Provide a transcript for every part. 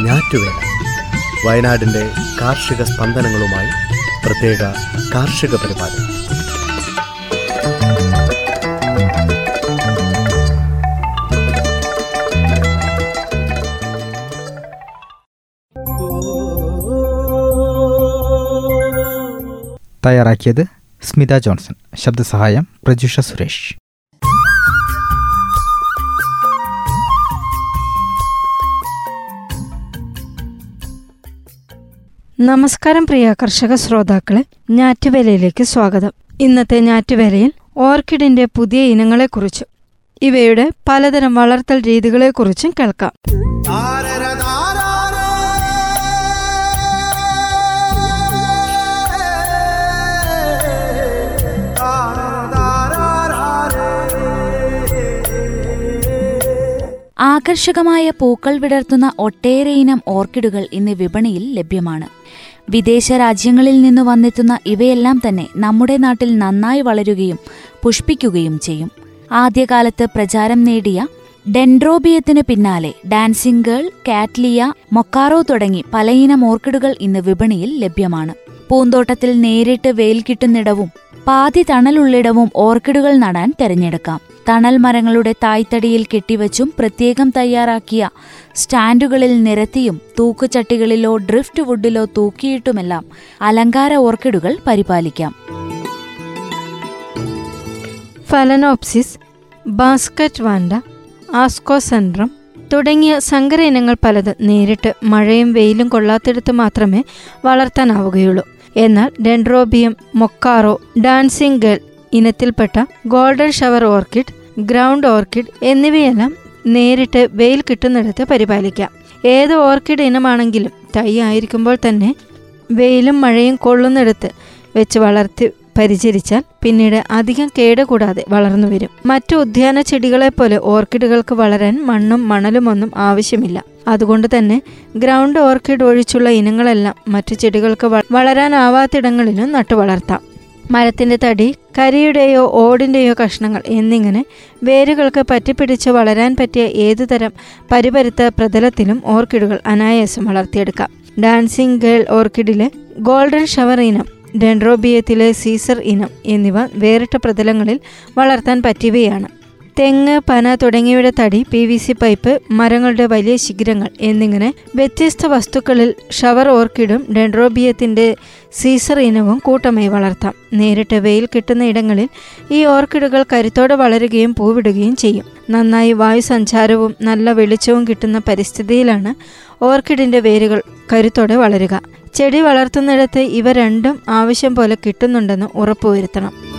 ഞാറ്റുവേല. വയനാടിന്റെ കാർഷിക സ്പന്ദനങ്ങളുമായി പ്രത്യേക കാർഷിക പരിപാടി. തയ്യാറാക്കിയത് സ്മിത ജോൺസൺ ശബ്ദസഹായം പ്രജുഷ സുരേഷ്. നമസ്കാരം പ്രിയ കർഷക ശ്രോതാക്കളെ ഞാറ്റുവേലയിലേക്ക് സ്വാഗതം. ഇന്നത്തെ ഞാറ്റുവേലയിൽ ഓർക്കിഡിന്റെ പുതിയ ഇനങ്ങളെക്കുറിച്ചും ഇവയുടെ പലതരം വളർത്തൽ രീതികളെക്കുറിച്ചും കേൾക്കാം. ആകർഷകമായ പൂക്കൾ വിടർത്തുന്ന ഒട്ടേറെയിനം ഓർക്കിഡുകൾ ഇന്ന് വിപണിയിൽ ലഭ്യമാണ്. വിദേശ രാജ്യങ്ങളിൽ നിന്ന് വന്നെത്തുന്ന ഇവയെല്ലാം തന്നെ നമ്മുടെ നാട്ടിൽ നന്നായി വളരുകയും പുഷ്പിക്കുകയും ചെയ്യും. ആദ്യകാലത്ത് പ്രചാരം നേടിയ ഡെൻഡ്രോബിയത്തിന് പിന്നാലെ ഡാൻസിംഗ് ഗേൾ കാറ്റ്ലിയ മൊക്കാറോ തുടങ്ങി പലയിനം ഓർക്കിഡുകൾ ഇന്ന് വിപണിയിൽ ലഭ്യമാണ്. പൂന്തോട്ടത്തിൽ നേരിട്ട് വെയിൽ കിട്ടുന്നിടവും പാതി തണലുള്ളിടവും ഓർക്കിഡുകൾ നടാൻ തെരഞ്ഞെടുക്കാം. തണൽ മരങ്ങളുടെ തായ്തടിയിൽ കെട്ടിവച്ചും പ്രത്യേകം തയ്യാറാക്കിയ സ്റ്റാൻഡുകളിൽ നിരത്തിയും തൂക്കുചട്ടികളിലോ ഡ്രിഫ്റ്റ് വുഡിലോ തൂക്കിയിട്ടുമെല്ലാം അലങ്കാര ഓർക്കിഡുകൾ പരിപാലിക്കാം. ഫലനോപ്സിസ് ബാസ്ക്കറ്റ് വാൻഡ ആസ്കോസെൻഡ്രം തുടങ്ങിയ സങ്കര ഇനങ്ങൾ പലത് നേരിട്ട് മഴയും വെയിലും കൊള്ളാത്തിടത്ത് മാത്രമേ വളർത്താനാവുകയുള്ളൂ. എന്നാൽ ഡെൻഡ്രോബിയം മൊക്കാറോ ഡാൻസിംഗ് ഗേൾ ഇനത്തിൽപ്പെട്ട golden shower orchid ground orchid എന്നിവയെല്ലാം നേരിട്ട് വെയിൽ കിട്ടുന്നിടത്ത് പരിപാലിക്കാം. ഏത് ഓർക്കിഡ് ഇനമാണെങ്കിലും തൈ ആയിരിക്കുമ്പോൾ തന്നെ വെയിലും മഴയും കൊള്ളുന്നിടത്ത് വെച്ച് വളർത്തി പരിചരിച്ചാൽ പിന്നീട് അധികം കേടുകൂടാതെ വളർന്നു വരും. മറ്റു ഉദ്യാന ചെടികളെ പോലെ ഓർക്കിഡുകൾക്ക് വളരാൻ മണ്ണും മണലുമൊന്നും ആവശ്യമില്ല. അതുകൊണ്ട് തന്നെ ഗ്രൗണ്ട് ഓർക്കിഡ് ഒഴിച്ചുള്ള ഇനങ്ങളെല്ലാം മറ്റു ചെടികൾക്ക് വളരാനാവാത്തിടങ്ങളിലും നട്ടു വളർത്താം. മരത്തിന്റെ തടി കരിയുടെയോ ഓടിന്റെയോ കഷ്ണങ്ങൾ എന്നിങ്ങനെ വേരുകൾക്ക് പറ്റിപ്പിടിച്ച് വളരാൻ പറ്റിയ ഏതുതരം പരിപരുത്ത പ്രതലത്തിലും ഓർക്കിഡുകൾ അനായാസം വളർത്തിയെടുക്കാം. ഡാൻസിംഗ് ഗേൾ ഓർക്കിഡിലെ ഗോൾഡൻ ഷവർ ഇനം ഡെൻഡ്രോബിയത്തിലെ സീസർ ഇനം എന്നിവ വേറിട്ട പ്രതലങ്ങളിൽ വളർത്താൻ പറ്റിയവയാണ്. തെങ്ങ് പന തുടങ്ങിയവയുടെ തടി പി വി സി പൈപ്പ് മരങ്ങളുടെ വലിയ ശിഖരങ്ങൾ എന്നിങ്ങനെ വ്യത്യസ്ത വസ്തുക്കളിൽ ഷവർ ഓർക്കിഡും ഡെൻഡ്രോബിയത്തിന്റെ സീസർ ഇനവും കൂട്ടമായി വളർത്താം. നേരിട്ട് വെയിൽ കിട്ടുന്ന ഇടങ്ങളിൽ ഈ ഓർക്കിഡുകൾ കരുത്തോടെ വളരുകയും പൂവിടുകയും ചെയ്യും. നന്നായി വായു സഞ്ചാരവും നല്ല വെളിച്ചവും കിട്ടുന്ന പരിസ്ഥിതിയിലാണ് ഓർക്കിഡിന്റെ വേരുകൾ കരുത്തോടെ വളരുക. ചെടി വളർത്തുന്നിടത്ത് ഇവ രണ്ടും ആവശ്യം പോലെ കിട്ടുന്നുണ്ടെന്ന് ഉറപ്പുവരുത്തണം.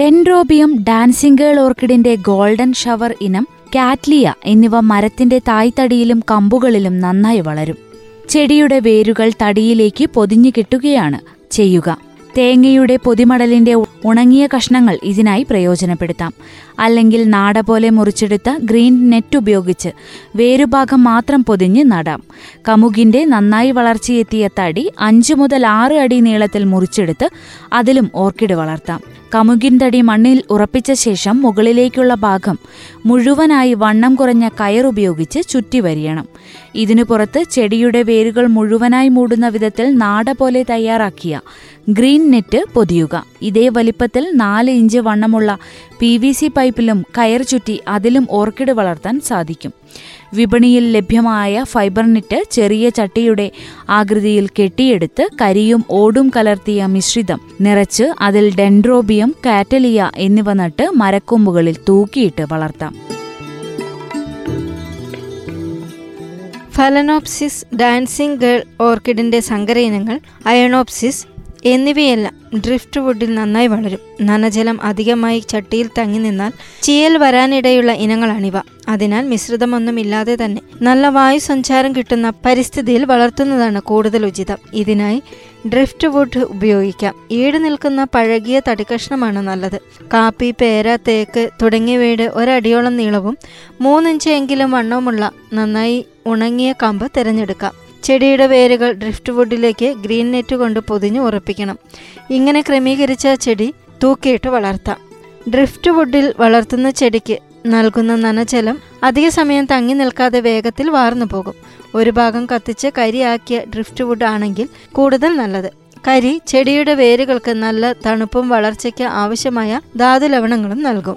ഡെൻഡ്രോബിയം ഡാൻസിംഗ് ഗേൾ ഓർക്കിഡിന്റെ ഗോൾഡൻ ഷവർ ഇനം കാറ്റ്ലിയ എന്നിവ മരത്തിന്റെ തായ്തടിയിലും കമ്പുകളിലും നന്നായി വളരും. ചെടിയുടെ വേരുകൾ തടിയിലേക്ക് പൊതിഞ്ഞു കിട്ടുകയാണ് ചെയ്യുക. തേങ്ങയുടെ പൊതിമടലിന്റെ ഉണങ്ങിയ കഷ്ണങ്ങൾ ഇതിനായി പ്രയോജനപ്പെടുത്താം. അല്ലെങ്കിൽ നാട പോലെ മുറിച്ചെടുത്ത ഗ്രീൻ നെറ്റ് ഉപയോഗിച്ച് വേരുഭാഗം മാത്രം പൊതിഞ്ഞ് നടാം. കമുകിന്റെ നന്നായി വളർച്ചയെത്തിയ തടി അഞ്ചു മുതൽ ആറ് അടി നീളത്തിൽ മുറിച്ചെടുത്ത് അതിലും ഓർക്കിഡ് വളർത്താം. കമുകിൻ തടി മണ്ണിൽ ഉറപ്പിച്ച ശേഷം മുകളിലേക്കുള്ള ഭാഗം മുഴുവനായി വണ്ണം കുറഞ്ഞ കയർ ഉപയോഗിച്ച് ചുറ്റി വരിയണം ഇതിനു പുറത്ത് ചെടിയുടെ വേരുകൾ മുഴുവനായി മൂടുന്ന വിധത്തിൽ നാട പോലെ തയ്യാറാക്കിയ ഗ്രീൻ നെറ്റ് പൊതിയുക. ഇതേ വലിപ്പത്തിൽ നാല് ഇഞ്ച് വണ്ണമുള്ള പി വി സി പൈപ്പിലും കയർ ചുറ്റി അതിലും ഓർക്കിഡ് വളർത്താൻ സാധിക്കും. വിപണിയിൽ ലഭ്യമായ ഫൈബർ നെറ്റ് ചെറിയ ചട്ടിയുടെ ആകൃതിയിൽ കെട്ടിയെടുത്ത് കരിയും ഓടും കലർത്തിയ മിശ്രിതം നിറച്ച് അതിൽ ഡെൻഡ്രോബിയം കാറ്റലിയ എന്നിവ നട്ട് മരക്കൊമ്പുകളിൽ തൂക്കിയിട്ട് വളർത്താം. ഫലനോപ്സിസ് ഡാൻസിംഗ് ഗേൾ ഓർക്കിഡിന്റെ സങ്കര ഇനങ്ങൾ അയണോപ്സിസ് എന്നിവയെല്ലാം ഡ്രിഫ്റ്റ് വുഡിൽ നന്നായി വളരും. നനജലം അധികമായി ചട്ടിയിൽ തങ്ങി നിന്നാൽ ചീയൽ വരാനിടയുള്ള ഇനങ്ങളാണിവ. അതിനാൽ മിശ്രിതമൊന്നുമില്ലാതെ തന്നെ നല്ല വായു സഞ്ചാരം കിട്ടുന്ന പരിസ്ഥിതിയിൽ വളർത്തുന്നതാണ് കൂടുതൽ ഉചിതം. ഇതിനായി ഡ്രിഫ്റ്റ് വുഡ് ഉപയോഗിക്കാം. ഈട് നിൽക്കുന്ന പഴകിയ തടിക്കഷ്ണമാണ് നല്ലത്. കാപ്പി പേര തേക്ക് തുടങ്ങിയവയുടെ ഒരടിയോളം നീളവും മൂന്നിഞ്ച് എങ്കിലും വണ്ണവുമുള്ള നന്നായി ഉണങ്ങിയ കമ്പ് തിരഞ്ഞെടുക്കാം. ചെടിയുടെ വേരുകൾ ഡ്രിഫ്റ്റ് വുഡിലേക്ക് ഗ്രീൻ നെറ്റ് കൊണ്ട് പൊതിഞ്ഞ് ഉറപ്പിക്കണം. ഇങ്ങനെ ക്രമീകരിച്ച ചെടി തൂക്കിയിട്ട് വളർത്താം. ഡ്രിഫ്റ്റ് വുഡിൽ വളർത്തുന്ന ചെടിക്ക് നൽകുന്ന നനജലം അധിക സമയം തങ്ങി നിൽക്കാതെ വേഗത്തിൽ വാർന്നു പോകും. ഒരു ഭാഗം കത്തിച്ച് കരിയാക്കിയ ഡ്രിഫ്റ്റ് വുഡ് ആണെങ്കിൽ കൂടുതൽ നല്ലത്. കരി ചെടിയുടെ വേരുകൾക്ക് നല്ല തണുപ്പും വളർച്ചയ്ക്ക് ആവശ്യമായ ധാതു ലവണങ്ങളും നൽകും.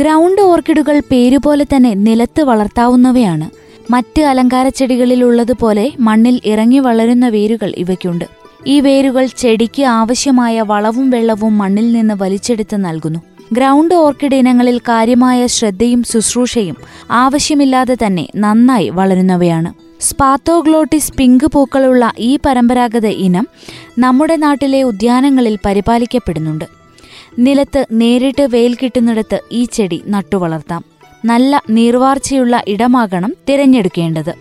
ഗ്രൗണ്ട് ഓർക്കിഡുകൾ പേരുപോലെ തന്നെ നിലത്ത് വളർത്താവുന്നവയാണ്. മറ്റ് അലങ്കാര ചെടികളിലുള്ളതുപോലെ മണ്ണിൽ ഇറങ്ങി വളരുന്ന വേരുകൾ ഇവയ്ക്കുണ്ട്. ഈ വേരുകൾ ചെടിക്ക് ആവശ്യമായ വളവും വെള്ളവും മണ്ണിൽ നിന്ന് വലിച്ചെടുത്ത് നൽകുന്നു. ഗ്രൗണ്ട് ഓർക്കിഡ് ഇനങ്ങളിൽ കാര്യമായ ശ്രദ്ധയും ശുശ്രൂഷയും ആവശ്യമില്ലാതെ തന്നെ നന്നായി വളരുന്നവയാണ്. സ്പാത്തോഗ്ലോട്ടിസ് പിങ്ക് പൂക്കളുള്ള ഈ പരമ്പരാഗത ഇനം നമ്മുടെ നാട്ടിലെ ഉദ്യാനങ്ങളിൽ പരിപാലിക്കപ്പെടുന്നുണ്ട്. നിലത്ത് നേരിട്ട് വെയിൽ കിട്ടുന്നിടത്ത് ഈ ചെടി നട്ടുവളർത്താം. നല്ല നീർവാർച്ചയുള്ള ഇടമാകണം തിരഞ്ഞെടുക്കേണ്ടത്.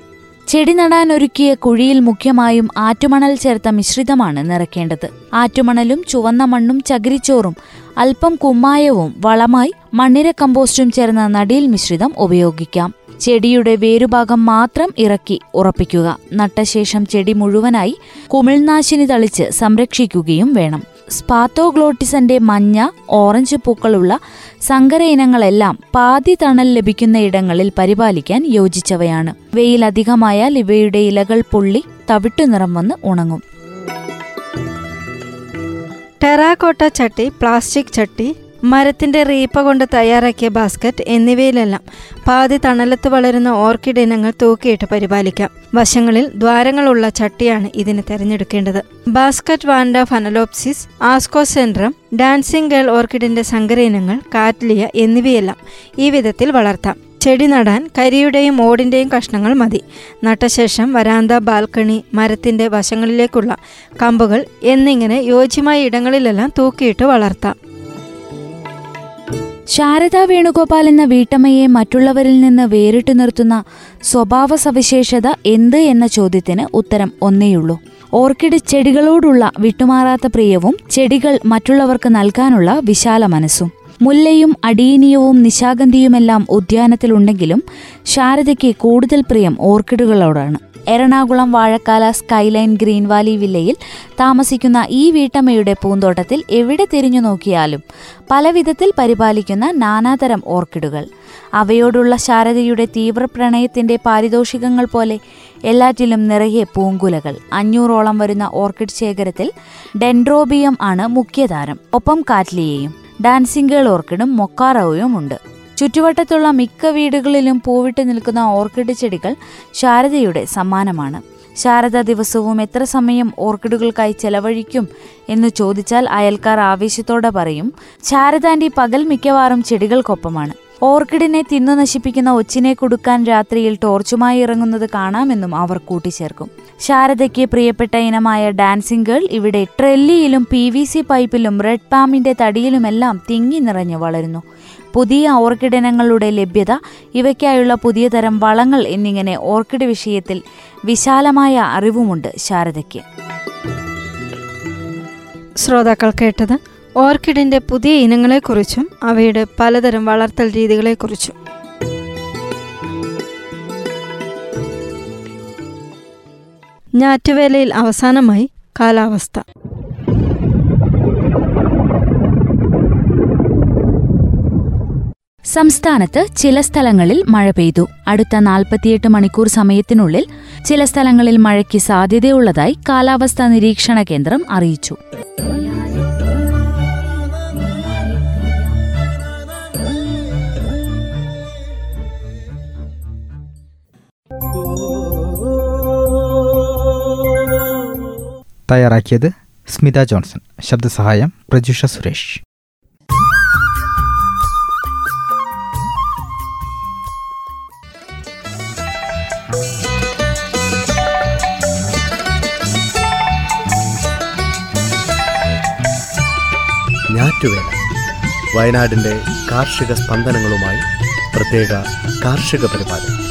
ചെടി നടാൻ ഒരുക്കിയ കുഴിയിൽ മുഖ്യമായും ആറ്റുമണൽ ചേർത്ത മിശ്രിതമാണ് നിറയ്ക്കേണ്ടത്. ആറ്റുമണലും ചുവന്ന മണ്ണും ചകിരിച്ചോറും അല്പം കുമ്മായവും വളമായി മണ്ണിര കമ്പോസ്റ്റും ചേർന്ന നടീൽ മിശ്രിതം ഉപയോഗിക്കാം. ചെടിയുടെ വേരുഭാഗം മാത്രം ഇറക്കി ഉറപ്പിക്കുക. നട്ടശേഷം ചെടി മുഴുവനായി കുമിൾനാശിനി തളിച്ച് സംരക്ഷിക്കുകയും വേണം. സ്പാത്തോഗ്ലോട്ടിസന്റെ മഞ്ഞ ഓറഞ്ച് പൂക്കളുള്ള സങ്കര ഇനങ്ങളെല്ലാം പാതി തണൽ ലഭിക്കുന്ന ഇടങ്ങളിൽ പരിപാലിക്കാൻ യോജിച്ചവയാണ്. വെയിൽ അധികമായാൽ ഇവയുടെ ഇലകൾ പൊള്ളി തവിട്ടു നിറം വന്ന് ഉണങ്ങും. ടെറാക്കോട്ട ചട്ടി പ്ലാസ്റ്റിക് ചട്ടി മരത്തിന്റെ റീപ്പ കൊണ്ട് തയ്യാറാക്കിയ ബാസ്ക്കറ്റ് എന്നിവയിലെല്ലാം പാതി തണലത്ത് വളരുന്ന ഓർക്കിഡ് ഇനങ്ങൾ തൂക്കിയിട്ട് പരിപാലിക്കാം. വശങ്ങളിൽ ദ്വാരങ്ങളുള്ള ചട്ടിയാണ് ഇതിന് തിരഞ്ഞെടുക്കേണ്ടത്. Basket Vanda Phalaenopsis Ascocentrum dancing girl ഓർക്കിഡിന്റെ സങ്കര ഇനങ്ങൾ കാറ്റ്ലിയ എന്നിവയെല്ലാം ഈ വിധത്തിൽ വളർത്താം. ചെടി നടാൻ കരിയുടെയും ഓടിന്റെയും കഷ്ണങ്ങൾ മതി. നട്ടശേഷം വരാന്ത ബാൽക്കണി മരത്തിന്റെ വശങ്ങളിലേക്കുള്ള കമ്പുകൾ എന്നിങ്ങനെ യോജ്യമായ ഇടങ്ങളിലെല്ലാം തൂക്കിയിട്ട് വളർത്താം. ശാരദ വേണുഗോപാൽ എന്ന വീട്ടമ്മയെ മറ്റുള്ളവരിൽ നിന്ന് വേറിട്ടു നിർത്തുന്ന സ്വഭാവ സവിശേഷത എന്ത് എന്ന ചോദ്യത്തിന് ഉത്തരം ഒന്നേയുള്ളൂ. ഓർക്കിഡ് ചെടികളോടുള്ള വിട്ടുമാറാത്ത പ്രിയവും ചെടികൾ മറ്റുള്ളവർക്ക് നൽകാനുള്ള വിശാല മനസ്സും. മുല്ലയും അടീനിയവും നിശാഗന്ധിയുമെല്ലാം ഉദ്യാനത്തിലുണ്ടെങ്കിലും ശാരദയ്ക്ക് കൂടുതൽ പ്രിയം ഓർക്കിഡുകളോടാണ്. Ernakulam Vazhakkala skyline green valley വില്ലയിൽ താമസിക്കുന്ന ഈ വീട്ടമ്മയുടെ പൂന്തോട്ടത്തിൽ എവിടെ തിരിഞ്ഞു നോക്കിയാലും പലവിധത്തിൽ പരിപാലിക്കുന്ന നാനാതരം ഓർക്കിഡുകൾ. അവയോടുള്ള ശാരദയുടെ തീവ്ര പ്രണയത്തിന്റെ പാരിതോഷികങ്ങൾ പോലെ എല്ലാറ്റിലും നിറയെ പൂങ്കുലകൾ. അഞ്ഞൂറോളം വരുന്ന ഓർക്കിഡ് ശേഖരത്തിൽ ഡെൻഡ്രോബിയം ആണ് മുഖ്യതാരം ഒപ്പം കാറ്റ്ലിയയും. ഡാൻസിംഗ് ഗേൾ ഓർക്കിഡും മൊക്കാറോയും ഉണ്ട്. ചുറ്റുവട്ടത്തുള്ള മിക്ക വീടുകളിലും പൂവിട്ട് നിൽക്കുന്ന ഓർക്കിഡ് ചെടികൾ ശാരദയുടെ സമ്മാനമാണ്. ശാരദ ദിവസവും എത്ര സമയം ഓർക്കിഡുകൾക്കായി ചെലവഴിക്കും എന്ന് ചോദിച്ചാൽ അയൽക്കാർ ആവേശത്തോടെ പറയും ശാരദാന്റെ പകൽ മിക്കവാറും ചെടികൾക്കൊപ്പമാണ്. ഓർക്കിഡിനെ തിന്നു നശിപ്പിക്കുന്ന ഒച്ചിനെ കൊടുക്കാൻ രാത്രിയിൽ ടോർച്ചുമായി ഇറങ്ങുന്നത് കാണാമെന്നും അവർ കൂട്ടിച്ചേർക്കും. ശാരദയ്ക്ക് പ്രിയപ്പെട്ട ഇനമായ ഡാൻസിംഗ് ഗേൾ ഇവിടെ ട്രെല്ലിയിലും പി വി സി പൈപ്പിലും റെഡ് പാമിന്റെ തടിയിലുമെല്ലാം തിങ്ങി നിറഞ്ഞു വളരുന്നു. പുതിയ ഓർക്കിഡിനങ്ങളുടെ ലഭ്യത ഇവയ്ക്കായുള്ള പുതിയ തരം വളങ്ങൾ എന്നിങ്ങനെ ഓർക്കിഡ് വിഷയത്തിൽ വിശാലമായ അറിവുമുണ്ട് ശാരദയ്ക്ക്. ശ്രോതാക്കൾ കേട്ടത് ഓർക്കിഡിന്റെ പുതിയ ഇനങ്ങളെക്കുറിച്ചും അവയുടെ പലതരം വളർത്തൽ രീതികളെക്കുറിച്ചും. ഞാറ്റുവേലയിൽ അവസാനമായി കാലാവസ്ഥ. സംസ്ഥാനത്ത് ചില സ്ഥലങ്ങളിൽ മഴ പെയ്തു. അടുത്ത നാൽപ്പത്തിയെട്ട് മണിക്കൂർ സമയത്തിനുള്ളിൽ ചില സ്ഥലങ്ങളിൽ മഴയ്ക്ക് സാധ്യതയുള്ളതായി കാലാവസ്ഥാ നിരീക്ഷണ കേന്ദ്രം അറിയിച്ചു. തയ്യാറാക്കിയത് സ്മിത ജോൺസൺ. ശബ്ദസഹായം പ്രജുഷ സുരേഷ്. ഞാറ്റുവേല. വയനാടിന്റെ കാർഷിക സ്പന്ദനങ്ങളുമായി പ്രത്യേക കാർഷിക പരിപാടി.